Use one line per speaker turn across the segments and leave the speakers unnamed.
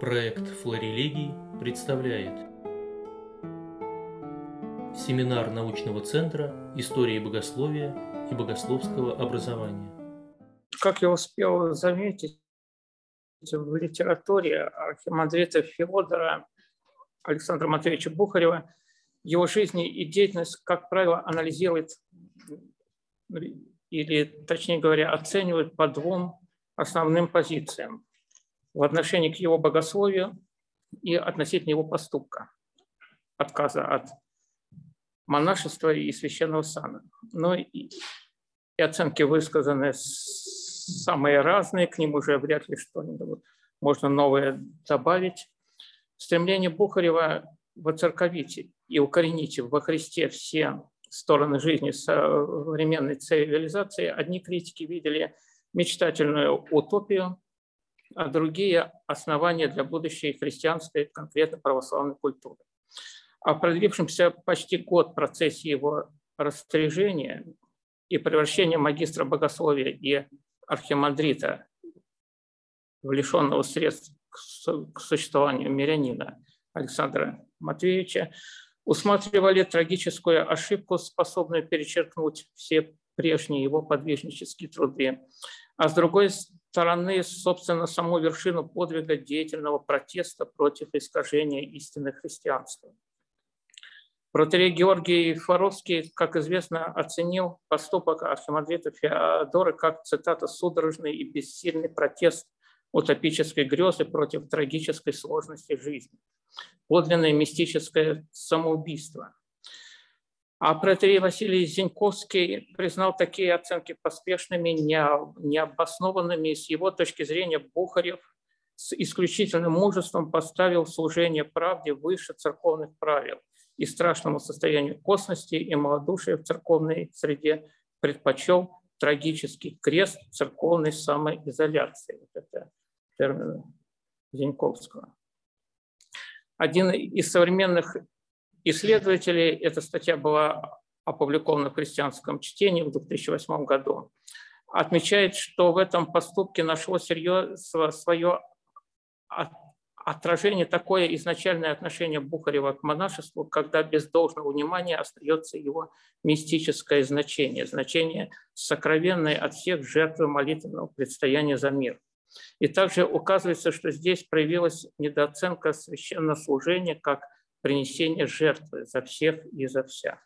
Проект «Флорелегий» представляет Семинар научного центра истории богословия и богословского образования.
Как я успел заметить, в литературе архимандрита Феодора Александра Матвеевича Бухарева его жизни и деятельность, как правило, анализирует или, точнее говоря, оценивает по двум основным позициям в отношении к его богословию и относительно его поступка, отказа от монашества и священного сана. Но и, и оценки высказаны самые разные, к ним уже вряд ли что-нибудь можно новое добавить. Стремление Бухарева воцерковить и укоренить во Христе все стороны жизни современной цивилизации, одни критики видели мечтательную утопию, а другие – основания для будущей христианской, конкретно православной культуры. О продлившемся почти год процессе его растряжения и превращения магистра богословия и архимандрита в лишенного средств к существованию мирянина Александра Матвеевича, усматривали трагическую ошибку, способную перечеркнуть все прежние его подвижнические труды, а с другой стороны, собственно, саму вершину подвига деятельного протеста против искажения истины христианства. Протерей Георгий Фаровский, как известно, оценил поступок архимандрита Феодора как, цитата, «судорожный и бессильный протест утопической грезы против трагической сложности жизни, подлинное мистическое самоубийство». А протерей Василий Зиньковский признал такие оценки поспешными, необоснованными. С его точки зрения Бухарев с исключительным мужеством поставил служение правде выше церковных правил и страшному состоянию косности и малодушия в церковной среде предпочел трагический крест церковной самоизоляции. Вот это термин Зиньковского. Один из современных исследователей, эта статья была опубликована в христианском чтении в 2008 году, отмечает, что в этом поступке нашло серьезное свое отражение такое изначальное отношение Бухарева к монашеству, когда без должного внимания остается его мистическое значение, значение сокровенное от всех жертвы молитвенного предстояния за мир. И также указывается, что здесь проявилась недооценка священнослужения как принесение жертвы за всех и за вся.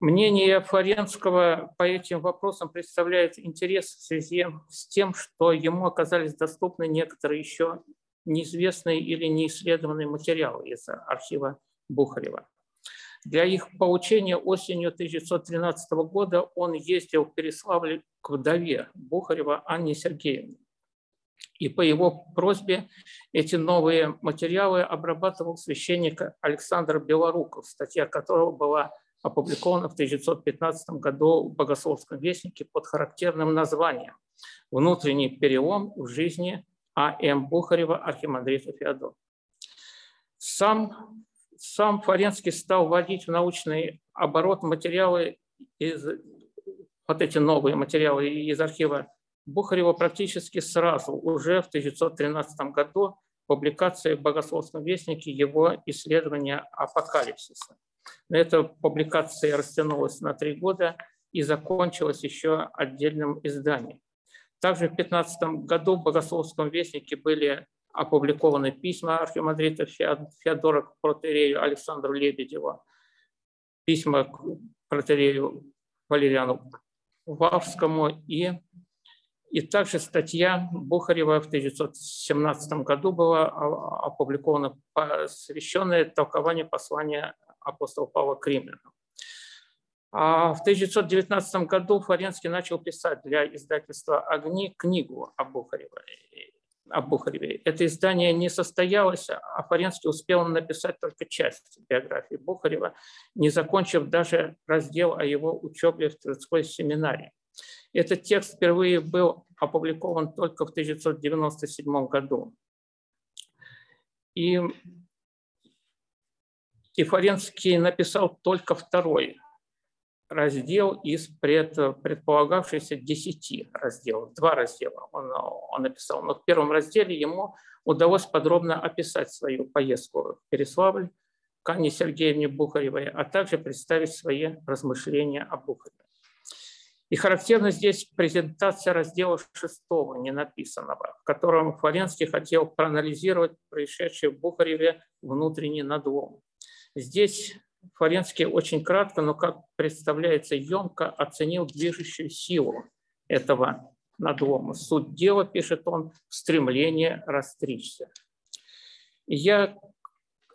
Мнение Флоренского по этим вопросам представляет интерес в связи с тем, что ему оказались доступны некоторые еще неизвестные или неисследованные материалы из архива Бухарева. Для их получения осенью 1913 года он ездил в Переславль к вдове Бухарева Анне Сергеевне. И по его просьбе эти новые материалы обрабатывал священник Александр Белоруков, статья которого была опубликована в 1915 году в Богословском вестнике под характерным названием «Внутренний перелом в жизни а.М. Бухарева, архимандрита Феодор. Сам, сам Фаренский стал вводить в научный оборот материалы из, вот эти новые материалы из архива Бухарева практически сразу, уже в 1913 году, публикации в Богословском вестнике его исследования апокалипсиса. Эта публикация растянулась на три года и закончилась еще отдельным изданием. Также в 2015 году в Богословском вестнике были опубликованы письма архимандрита Феодора к протерею Александру Лебедеву, письма к протерею Валериану Вавскому и, и также статья Бухарева в 1917 году была опубликована, посвященная толкованию послания апостола Павла к римлянам. А в 1919 году Флоренский начал писать для издательства «Огни» книгу о Бухареве. О Бухареве. Это издание не состоялось, а Флоренский успел написать только часть биографии Бухарева, не закончив даже раздел о его учебе в Тверской семинарии. Этот текст впервые был опубликован только в 1997 году. И, и Флоренский написал только второй раздел из пред, предполагавшихся десяти разделов, два раздела он, он написал. Но в первом разделе ему удалось подробно описать свою поездку в Переславль к Анне Сергеевне Бухаревой, а также представить свои размышления о Бухареве. И характерна здесь презентация раздела шестого, не написанного, в котором Флоренский хотел проанализировать происшедшее в Бухареве внутренний надлом. Здесь Флоренский очень кратко, но, как представляется, емко оценил движущую силу этого надлома. Суть дела, пишет он, стремление растричься. И я,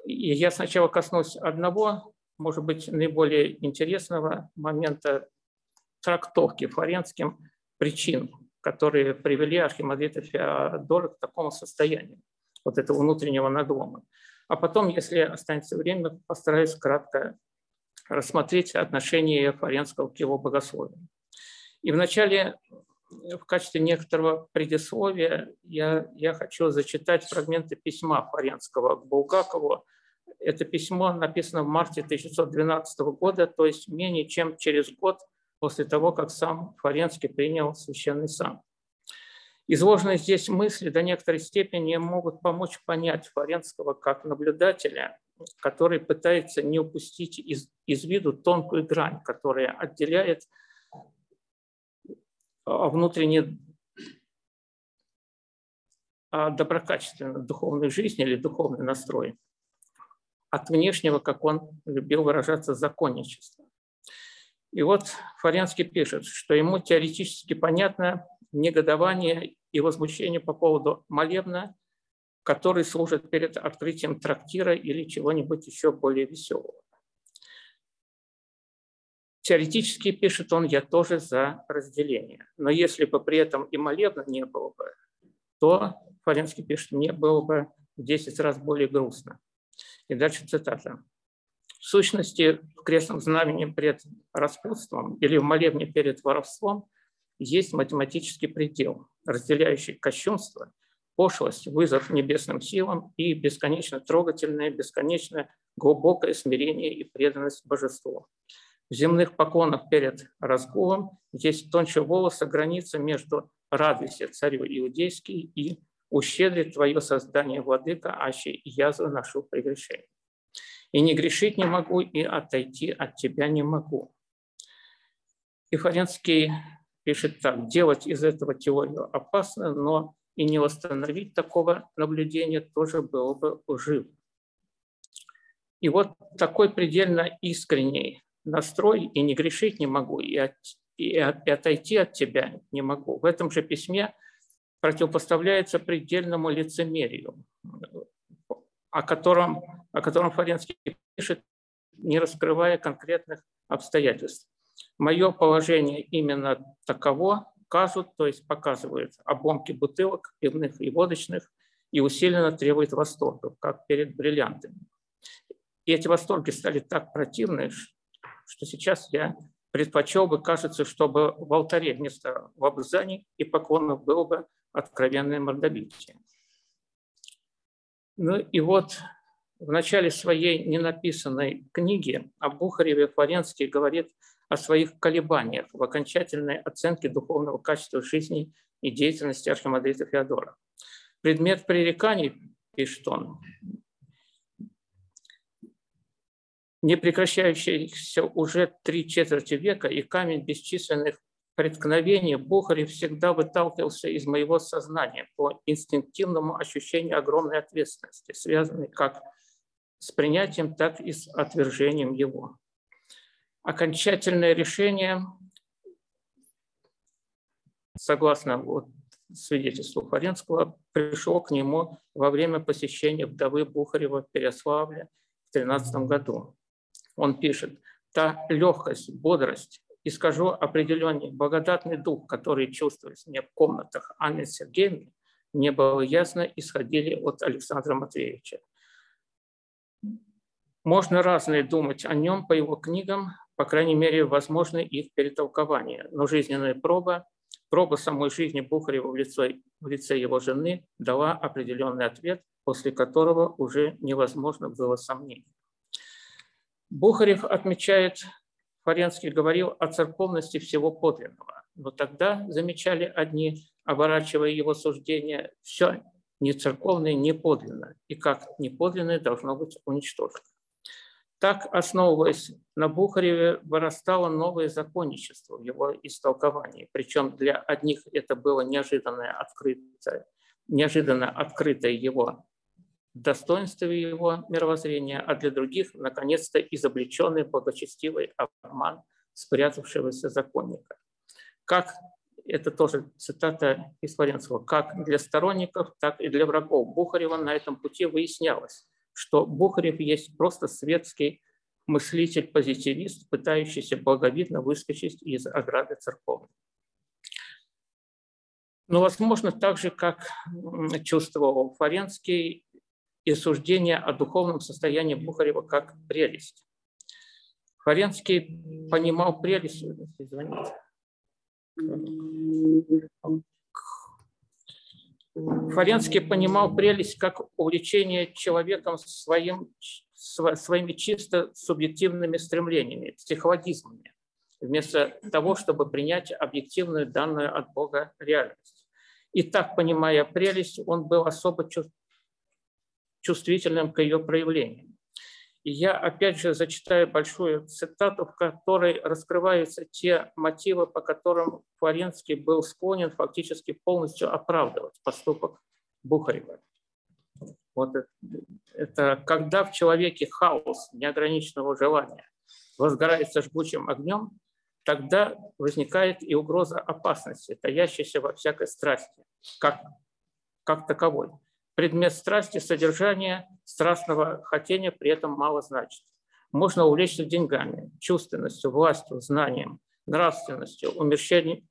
я сначала коснусь одного, может быть, наиболее интересного момента трактовки флоренским причин, которые привели Архимандрита Феодора к такому состоянию, вот этого внутреннего надлома. А потом, если останется время, постараюсь кратко рассмотреть отношение Флоренского к его богословию. И вначале, в качестве некоторого предисловия, я, я хочу зачитать фрагменты письма Флоренского к Булгакову. Это письмо написано в марте 1912 года, то есть менее чем через год после того, как сам Флоренский принял священный сан. Изложенные здесь мысли до некоторой степени могут помочь понять Флоренского как наблюдателя, который пытается не упустить из, из виду тонкую грань, которая отделяет а, внутренне а, доброкачественную духовную жизнь или духовный настрой от внешнего, как он любил выражаться, законничества. И вот Флоренский пишет, что ему теоретически понятно негодование и возмущение по поводу молебна, который служит перед открытием трактира или чего-нибудь еще более веселого. Теоретически, пишет он, я тоже за разделение. Но если бы при этом и молебна не было бы, то, Флоренский пишет, мне было бы в 10 раз более грустно. И дальше цитата. В сущности, в крестном знамени пред распутством или в молебне перед воровством есть математический предел, разделяющий кощунство, пошлость, вызов небесным силам и бесконечно трогательное, бесконечно глубокое смирение и преданность божеству. В земных поклонах перед разгулом есть тоньше волоса граница между «радуйся, царю иудейский» и «ущедри твое создание, владыка, аще язвы нашу прегрешение». И не грешить не могу, и отойти от тебя не могу. И Флоренский пишет так, делать из этого теорию опасно, но и не восстановить такого наблюдения тоже было бы лживо. И вот такой предельно искренний настрой, и не грешить не могу, и, от, и, от, и отойти от тебя не могу. В этом же письме противопоставляется предельному лицемерию, о котором, о котором Флоренский пишет, не раскрывая конкретных обстоятельств. Мое положение именно таково, кажут, то есть показывают обломки бутылок пивных и водочных и усиленно требует восторгов, как перед бриллиантами. И эти восторги стали так противны, что сейчас я предпочел бы, кажется, чтобы в алтаре вместо лобзаний и поклонов было бы откровенное мордобитие. Ну и вот в начале своей ненаписанной книги о Флоренский говорит о своих колебаниях в окончательной оценке духовного качества жизни и деятельности архимандрита Феодора. Предмет пререканий, пишет он, не прекращающийся уже три четверти века и камень бесчисленных преткновений Бухарев всегда выталкивался из моего сознания по инстинктивному ощущению огромной ответственности, связанной как с принятием, так и с отвержением его окончательное решение, согласно вот свидетельству Фаренского, пришло к нему во время посещения вдовы Бухарева в Переславле в 13 году. Он пишет, «Та легкость, бодрость и, скажу определенный, благодатный дух, который чувствовались мне в комнатах Анны Сергеевны, мне было ясно, исходили от Александра Матвеевича. Можно разное думать о нем по его книгам, по крайней мере, возможны их перетолкования. Но жизненная проба, проба самой жизни Бухарева в лице, в лице его жены дала определенный ответ, после которого уже невозможно было сомнений. Бухарев отмечает Фаренский говорил о церковности всего подлинного. Но тогда, замечали одни, оборачивая его суждение, все не церковное, не подлинно, и как неподлинное должно быть уничтожено. Так, основываясь на Бухареве, вырастало новое законничество в его истолковании. Причем для одних это было неожиданное открытое, неожиданно открытое его достоинство его мировоззрения, а для других, наконец-то, изобличенный благочестивый обман спрятавшегося законника. Как, это тоже цитата из Флоренского, как для сторонников, так и для врагов Бухарева на этом пути выяснялось, что Бухарев есть просто светский мыслитель-позитивист, пытающийся благовидно выскочить из ограды церковной. Но, возможно, так же, как чувствовал Фаренский, и суждение о духовном состоянии Бухарева как прелесть. Фаренский понимал прелесть, извините. Фаренский понимал прелесть как увлечение человеком своим, своими чисто субъективными стремлениями, психологизмами, вместо того, чтобы принять объективную данную от Бога реальность. И так, понимая прелесть, он был особо чувствительным к ее проявлениям. И я опять же зачитаю большую цитату, в которой раскрываются те мотивы, по которым Флоренский был склонен фактически полностью оправдывать поступок Бухарева. Вот это, это когда в человеке хаос неограниченного желания возгорается жгучим огнем, тогда возникает и угроза опасности, таящейся во всякой страсти, как, как таковой предмет страсти, содержание страстного хотения при этом мало значит. Можно увлечься деньгами, чувственностью, властью, знанием, нравственностью, умерщением,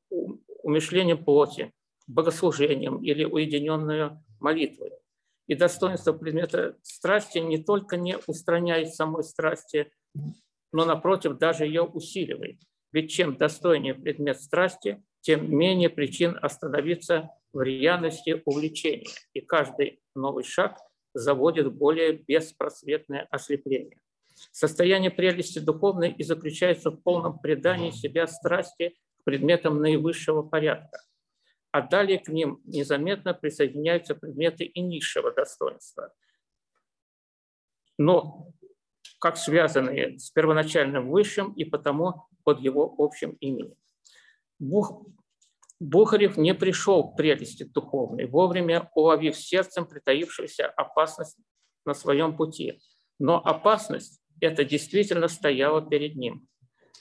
умышлением плоти, богослужением или уединенной молитвой. И достоинство предмета страсти не только не устраняет самой страсти, но, напротив, даже ее усиливает. Ведь чем достойнее предмет страсти, тем менее причин остановиться в рьяности увлечения, и каждый новый шаг заводит более беспросветное ослепление. Состояние прелести духовной и заключается в полном предании себя страсти к предметам наивысшего порядка, а далее к ним незаметно присоединяются предметы и низшего достоинства, но как связанные с первоначальным высшим и потому под его общим именем. Бог Бухарев не пришел к прелести духовной, вовремя уловив сердцем притаившуюся опасность на своем пути. Но опасность это действительно стояла перед ним.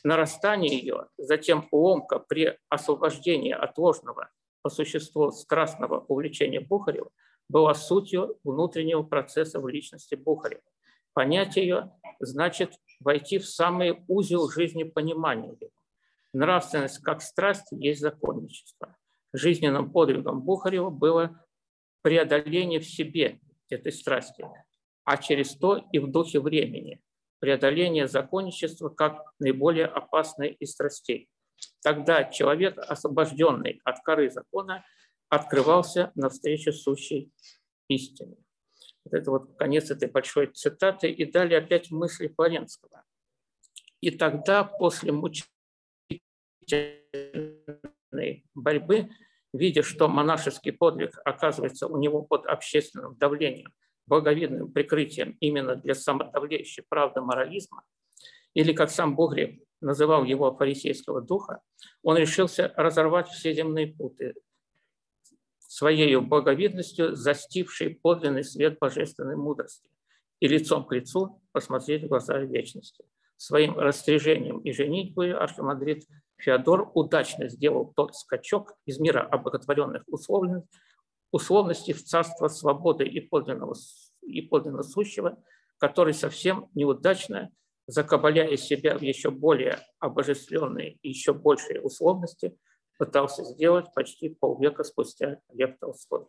Нарастание ее, затем ломка при освобождении от ложного по существу страстного увлечения Бухарева была сутью внутреннего процесса в личности Бухарева. Понять ее значит войти в самый узел жизни понимания его Нравственность как страсть есть законничество. Жизненным подвигом Бухарева было преодоление в себе этой страсти, а через то и в духе времени, преодоление законничества как наиболее опасной из страстей. Тогда человек, освобожденный от коры закона, открывался навстречу сущей истине. Вот это вот конец этой большой цитаты. И далее опять мысли Флоренского. И тогда, после мучения, борьбы, видя, что монашеский подвиг оказывается у него под общественным давлением, благовидным прикрытием именно для самодавляющей правды морализма, или, как сам Богрев называл его фарисейского духа, он решился разорвать все земные путы, своей благовидностью застивший подлинный свет божественной мудрости и лицом к лицу посмотреть в глаза вечности. Своим растряжением и женитьбой архимандрит Феодор удачно сделал тот скачок из мира обоготворенных условностей в царство свободы и подлинного, и подлинно сущего, который совсем неудачно, закабаляя себя в еще более обожествленные и еще большие условности, пытался сделать почти полвека спустя Лев Толстой.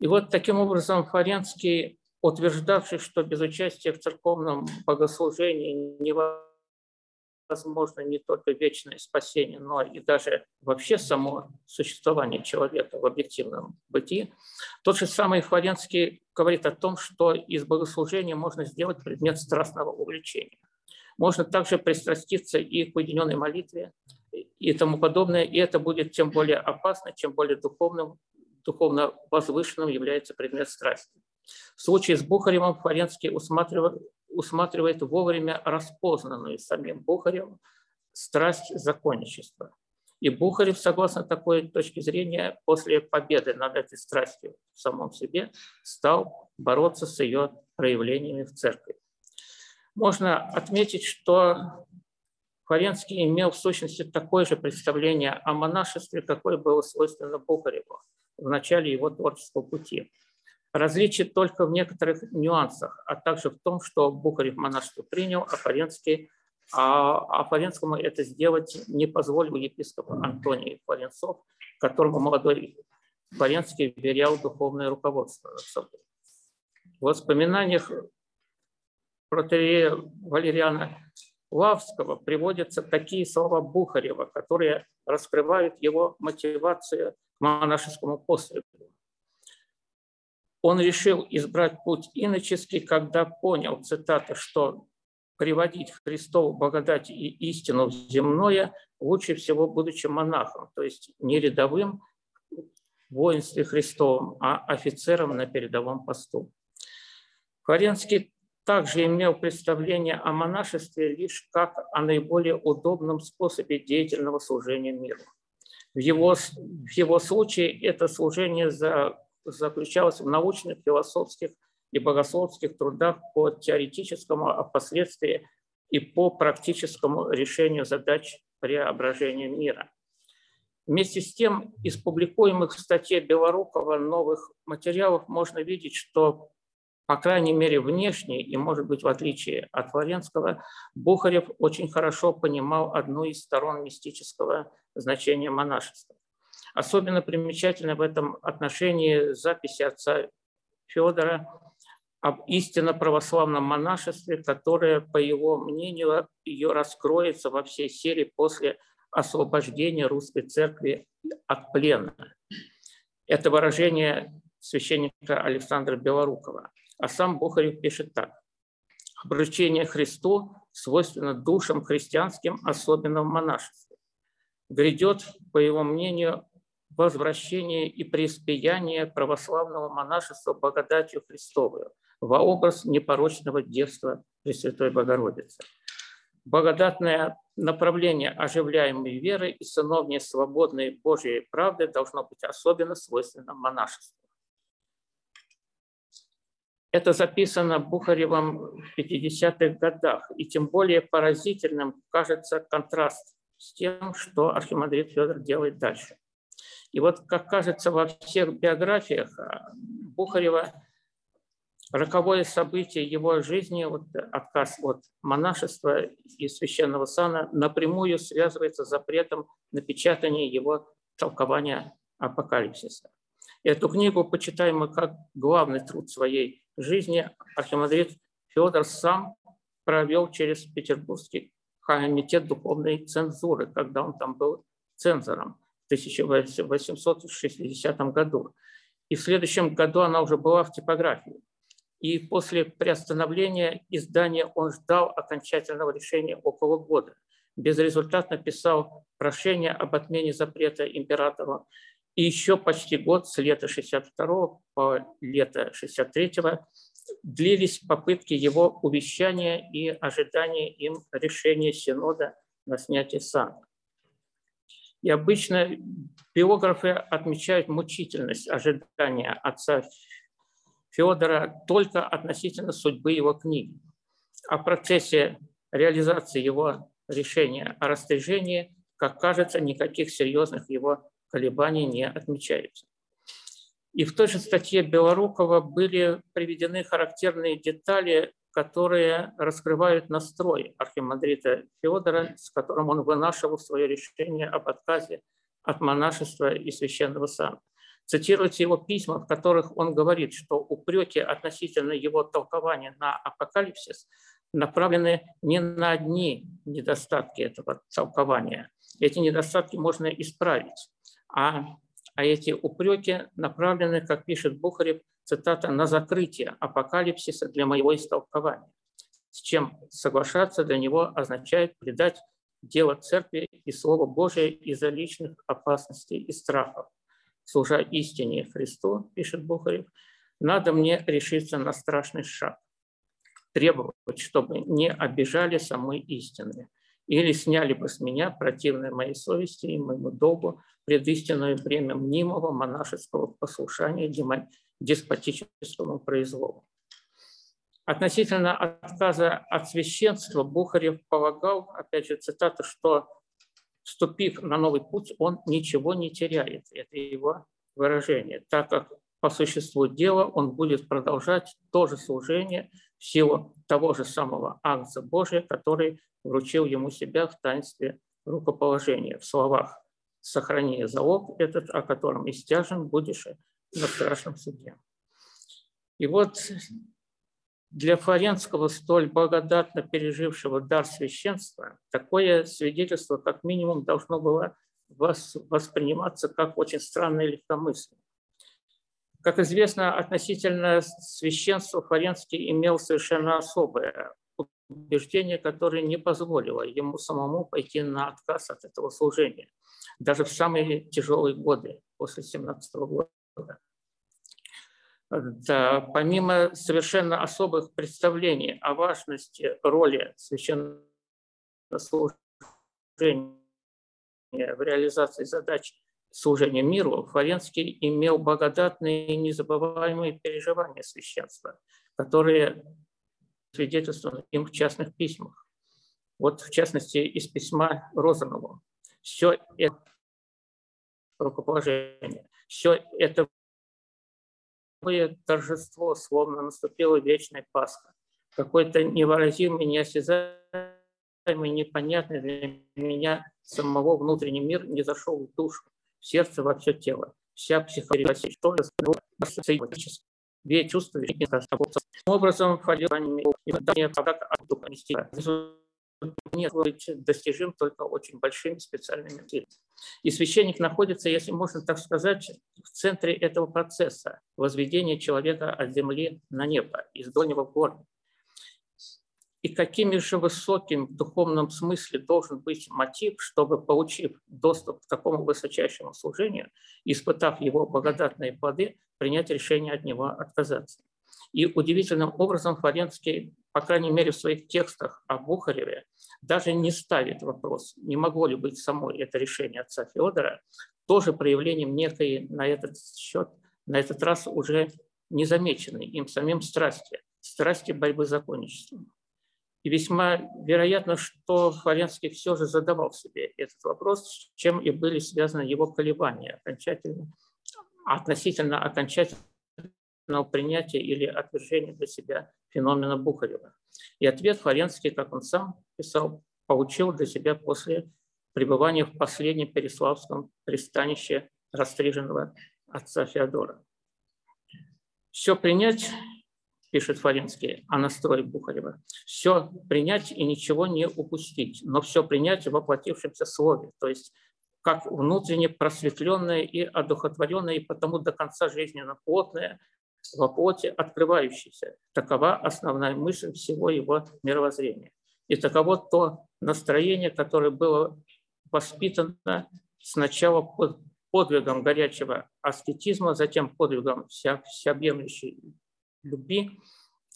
И вот таким образом Фаренский, утверждавший, что без участия в церковном богослужении невозможно возможно не только вечное спасение, но и даже вообще само существование человека в объективном бытии. Тот же самый Флоренский говорит о том, что из богослужения можно сделать предмет страстного увлечения. Можно также пристраститься и к уединенной молитве и тому подобное, и это будет тем более опасно, чем более духовным, духовно возвышенным является предмет страсти. В случае с Бухаревым Фаренский усматривает, вовремя распознанную самим Бухаревым страсть законничества. И Бухарев, согласно такой точке зрения, после победы над этой страстью в самом себе, стал бороться с ее проявлениями в церкви. Можно отметить, что Фаренский имел в сущности такое же представление о монашестве, какое было свойственно Бухареву в начале его творческого пути. Различие только в некоторых нюансах, а также в том, что Бухарев монашество принял, а Фаренский а, а Флоренскому это сделать не позволил епископ Антоний Флоренцов, которому молодой Флоренский верял духовное руководство. В воспоминаниях протерея Валериана Лавского приводятся такие слова Бухарева, которые раскрывают его мотивацию к монашескому постригу. Он решил избрать путь иноческий, когда понял, цитата, что приводить Христову благодать и истину в земное, лучше всего будучи монахом, то есть не рядовым в воинстве Христовом, а офицером на передовом посту. Флоренский также имел представление о монашестве лишь как о наиболее удобном способе деятельного служения миру. В его, в его случае это служение за, заключалось в научных, философских и богословских трудах по теоретическому, а и по практическому решению задач преображения мира. Вместе с тем, из публикуемых в статье Белорукова новых материалов можно видеть, что, по крайней мере, внешне, и, может быть, в отличие от Флоренского, Бухарев очень хорошо понимал одну из сторон мистического значения монашества. Особенно примечательно в этом отношении записи отца Федора об истинно православном монашестве, которое, по его мнению, ее раскроется во всей силе после освобождения русской церкви от плена. Это выражение священника Александра Белорукова. А сам Бухарев пишет так. Обращение Христу свойственно душам христианским, особенно в монашестве. Грядет, по его мнению, возвращение и преиспеяние православного монашества благодатью Христовую – во образ непорочного детства Пресвятой Богородицы. Благодатное направление оживляемой веры и сыновней свободной Божьей правды должно быть особенно свойственно монашеству. Это записано Бухаревым в 50-х годах, и тем более поразительным кажется контраст с тем, что архимандрит Федор делает дальше. И вот, как кажется, во всех биографиях Бухарева роковое событие его жизни, вот отказ от монашества и священного сана, напрямую связывается с запретом напечатания его толкования апокалипсиса. Эту книгу почитаем как главный труд своей жизни. Архимандрит Федор сам провел через Петербургский комитет духовной цензуры, когда он там был цензором 1860 году. И в следующем году она уже была в типографии и после приостановления издания он ждал окончательного решения около года. Безрезультатно писал прошение об отмене запрета императора. И еще почти год, с лета 62 по лето 63 длились попытки его увещания и ожидания им решения Синода на снятие сана. И обычно биографы отмечают мучительность ожидания отца Федора только относительно судьбы его книги. О процессе реализации его решения о расторжении, как кажется, никаких серьезных его колебаний не отмечается. И в той же статье Белорукова были приведены характерные детали, которые раскрывают настрой архимандрита Федора, с которым он вынашивал свое решение об отказе от монашества и священного сана. Цитируются его письма, в которых он говорит, что упреки относительно его толкования на апокалипсис направлены не на одни недостатки этого толкования. Эти недостатки можно исправить, а, а эти упреки направлены, как пишет Бухарев, цитата, на закрытие апокалипсиса для моего истолкования. с чем соглашаться для него означает предать дело церкви и Слово Божие из-за личных опасностей и страхов. Служа истине Христу, пишет Бухарев, надо мне решиться на страшный шаг, требовать, чтобы не обижали самой истины, или сняли бы с меня противное моей совести и моему долгу предистинное бремя мнимого монашеского послушания деспотическому произволу. Относительно отказа от священства Бухарев полагал, опять же цитата, что вступив на новый путь, он ничего не теряет. Это его выражение, так как по существу дела он будет продолжать то же служение в силу того же самого акта Божия, который вручил ему себя в таинстве рукоположения. В словах «сохрани залог этот, о котором истяжен будешь на страшном суде». И вот для Флоренского, столь благодатно пережившего дар священства, такое свидетельство как минимум должно было восприниматься как очень странное легкомыслие. Как известно, относительно священства Флоренский имел совершенно особое убеждение, которое не позволило ему самому пойти на отказ от этого служения, даже в самые тяжелые годы после 17 года. Да, помимо совершенно особых представлений о важности роли священнослужения в реализации задач служения миру, Флоренский имел благодатные и незабываемые переживания священства, которые свидетельствованы им в частных письмах. Вот, в частности, из письма Розанову. Все это рукоположение, все это торжество, словно наступила вечная Пасха. Какой-то невыразимый, неосязаемый, непонятный для меня самого внутренний мир не зашел в душу, в сердце, во все тело. Вся психология, что две чувства образом фалирование нет достижим только очень большими специальными усилиями. И священник находится, если можно так сказать, в центре этого процесса возведения человека от земли на небо, из дольнего города. И какими же высоким в духовном смысле должен быть мотив, чтобы, получив доступ к такому высочайшему служению, испытав его благодатные плоды, принять решение от него отказаться. И удивительным образом Флоренский, по крайней мере в своих текстах о Бухареве, даже не ставит вопрос, не могло ли быть само это решение отца Федора, тоже проявлением некой на этот счет, на этот раз уже незамеченной им самим страсти, страсти борьбы с законничеством. И весьма вероятно, что Флоренский все же задавал себе этот вопрос, с чем и были связаны его колебания окончательно, относительно окончательного принятия или отвержения для себя феномена Бухарева. И ответ Флоренский, как он сам писал, получил для себя после пребывания в последнем Переславском пристанище расстриженного отца Феодора. Все принять, пишет Флоренский о настрое Бухарева, все принять и ничего не упустить, но все принять в воплотившемся слове, то есть как внутренне просветленное и одухотворенное, и потому до конца жизненно плотное, во плоти открывающийся. Такова основная мысль всего его мировоззрения. И таково то настроение, которое было воспитано сначала под подвигом горячего аскетизма, затем подвигом вся, всеобъемлющей любви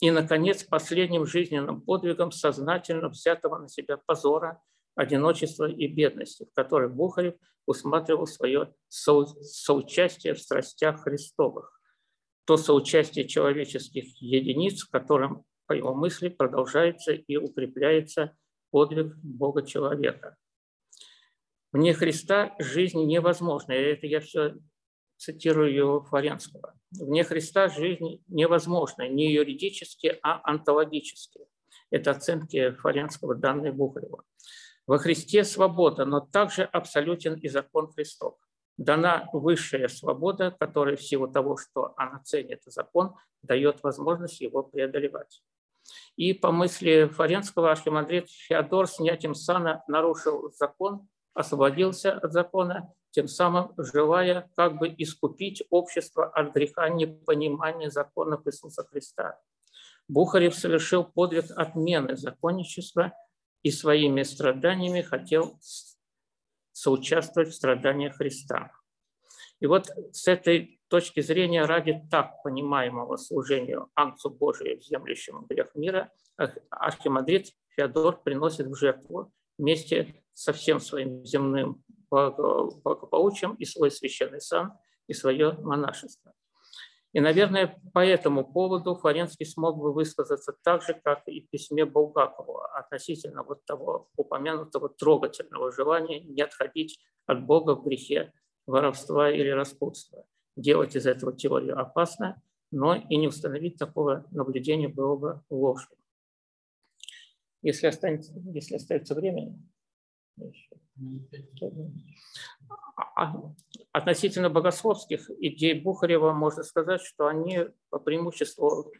и, наконец, последним жизненным подвигом сознательно взятого на себя позора, одиночества и бедности, в которой Бухарев усматривал свое со, соучастие в страстях Христовых то соучастие человеческих единиц, в котором, по его мысли, продолжается и укрепляется подвиг Бога-человека. Вне Христа жизнь невозможна. Это я все цитирую Флоренского. Вне Христа жизнь невозможна не юридически, а онтологически. Это оценки Флоренского, данные Бухареву. Во Христе свобода, но также абсолютен и закон Христов дана высшая свобода, которая в силу того, что она ценит закон, дает возможность его преодолевать. И по мысли Фаренского Архимандрит Феодор снятием сана нарушил закон, освободился от закона, тем самым желая как бы искупить общество от греха непонимания законов Иисуса Христа. Бухарев совершил подвиг отмены законничества и своими страданиями хотел соучаствовать в страданиях Христа. И вот с этой точки зрения, ради так понимаемого служения Ангцу Божию, землящему грех мира, архимандрит Феодор приносит в жертву вместе со всем своим земным благополучием и свой священный сан, и свое монашество. И, наверное, по этому поводу Флоренский смог бы высказаться так же, как и в письме Булгакову относительно вот того упомянутого трогательного желания не отходить от Бога в грехе воровства или распутства. Делать из этого теорию опасно, но и не установить такого наблюдения было бы ложью. Если останется, если остается время, относительно богословских идей Бухарева можно сказать, что они по преимуществу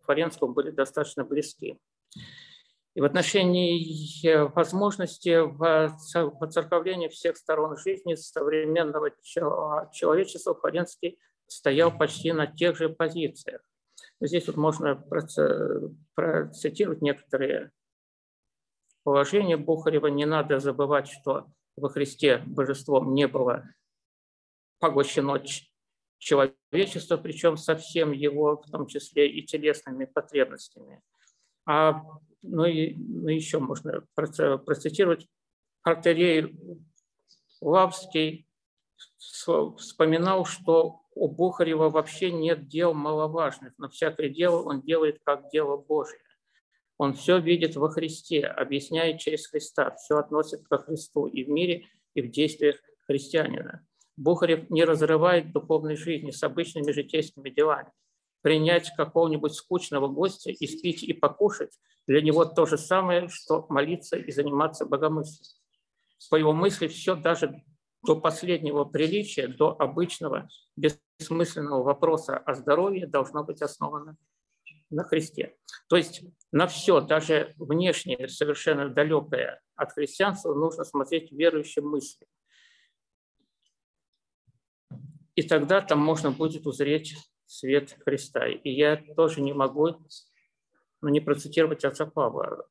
Фаренскому были достаточно близки. И в отношении возможности воцерковления всех сторон жизни современного человечества Фаренский стоял почти на тех же позициях. Здесь вот можно процитировать некоторые положения Бухарева. Не надо забывать, что во Христе божеством не было поглощено человечество, причем со всем его, в том числе и телесными потребностями. А, ну, и, ну еще можно процитировать артерей Лавский вспоминал, что у Бухарева вообще нет дел маловажных, но всякое дело он делает как дело Божие. Он все видит во Христе, объясняет через Христа, все относит ко Христу и в мире, и в действиях христианина. Бухарев не разрывает духовной жизни с обычными житейскими делами. Принять какого-нибудь скучного гостя и спить и покушать для него то же самое, что молиться и заниматься богомыслием. По его мысли все даже до последнего приличия, до обычного бессмысленного вопроса о здоровье должно быть основано на Христе. То есть на все, даже внешнее, совершенно далекое от христианства, нужно смотреть верующим мыслям. И тогда там можно будет узреть свет Христа. И я тоже не могу ну, не процитировать отца Павла.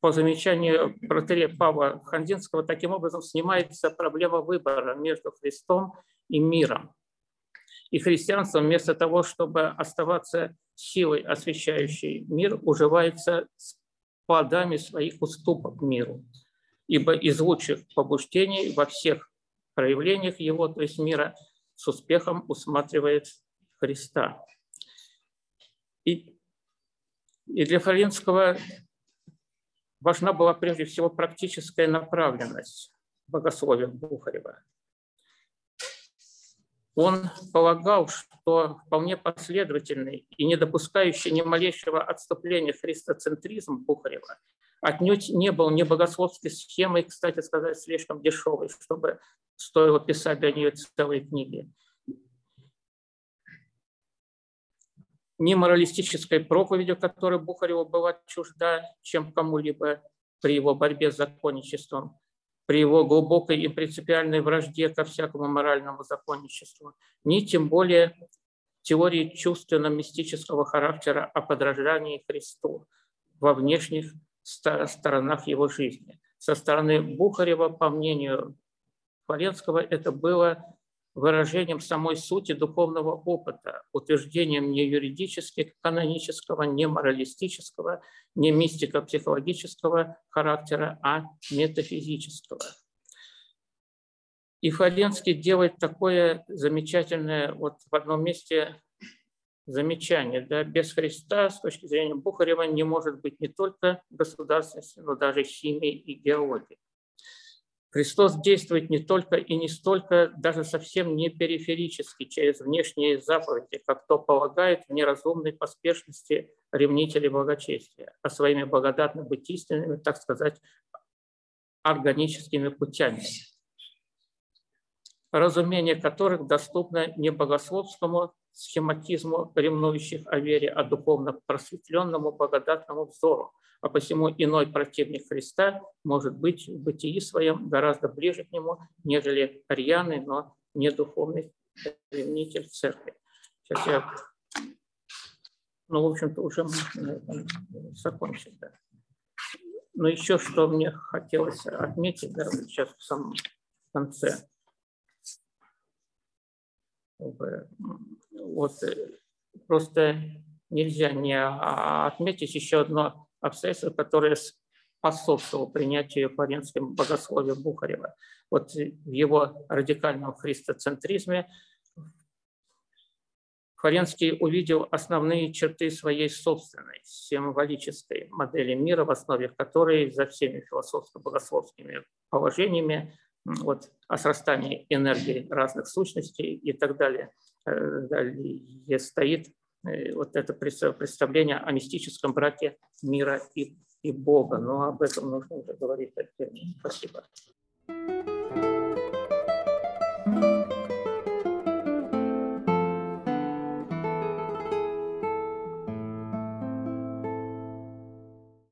По замечанию протерея Павла Хандинского, таким образом снимается проблема выбора между Христом и миром. И христианство вместо того, чтобы оставаться силой, освещающей мир, уживается с плодами своих уступок миру. Ибо из лучших побуждений во всех проявлениях его, то есть мира, с успехом усматривает Христа. И, и для Фаринского важна была прежде всего практическая направленность богословия Бухарева он полагал, что вполне последовательный и не допускающий ни малейшего отступления христоцентризм Бухарева отнюдь не был ни богословской схемой, кстати сказать, слишком дешевой, чтобы стоило писать для нее целые книги. Ни моралистической проповедью, которой Бухареву была чужда, чем кому-либо при его борьбе с законничеством, при его глубокой и принципиальной вражде ко всякому моральному законничеству, ни тем более теории чувственно-мистического характера о подражании Христу во внешних сторонах его жизни. Со стороны Бухарева, по мнению Флоренского, это было выражением самой сути духовного опыта, утверждением не юридически канонического, не моралистического, не мистико-психологического характера, а метафизического. И Фаленский делает такое замечательное, вот в одном месте замечание, да, без Христа с точки зрения Бухарева не может быть не только государственности, но даже химии и геологии. Христос действует не только и не столько, даже совсем не периферически, через внешние заповеди, как то полагает в неразумной поспешности ревнители благочестия, а своими благодатно-бытийственными, так сказать, органическими путями, разумение которых доступно не богословскому схематизму ревнующих о вере, а духовно просветленному благодатному взору, а посему иной противник Христа может быть в бытии своем гораздо ближе к нему, нежели рьяный, но не духовный ревнитель церкви. Сейчас я Ну, в общем-то, уже можно закончить. Да. Но еще что мне хотелось отметить, да, сейчас в самом конце. Вот э, просто нельзя не отметить еще одно обстоятельство, которое способствовало принятию флоренским богословия Бухарева. Вот в его радикальном христоцентризме Флоренский увидел основные черты своей собственной символической модели мира, в основе которой за всеми философско-богословскими положениями вот, о срастании энергии разных сущностей и так далее, э, далее стоит вот это представление о мистическом браке мира и, и Бога. Но об этом нужно уже говорить отдельно. Спасибо.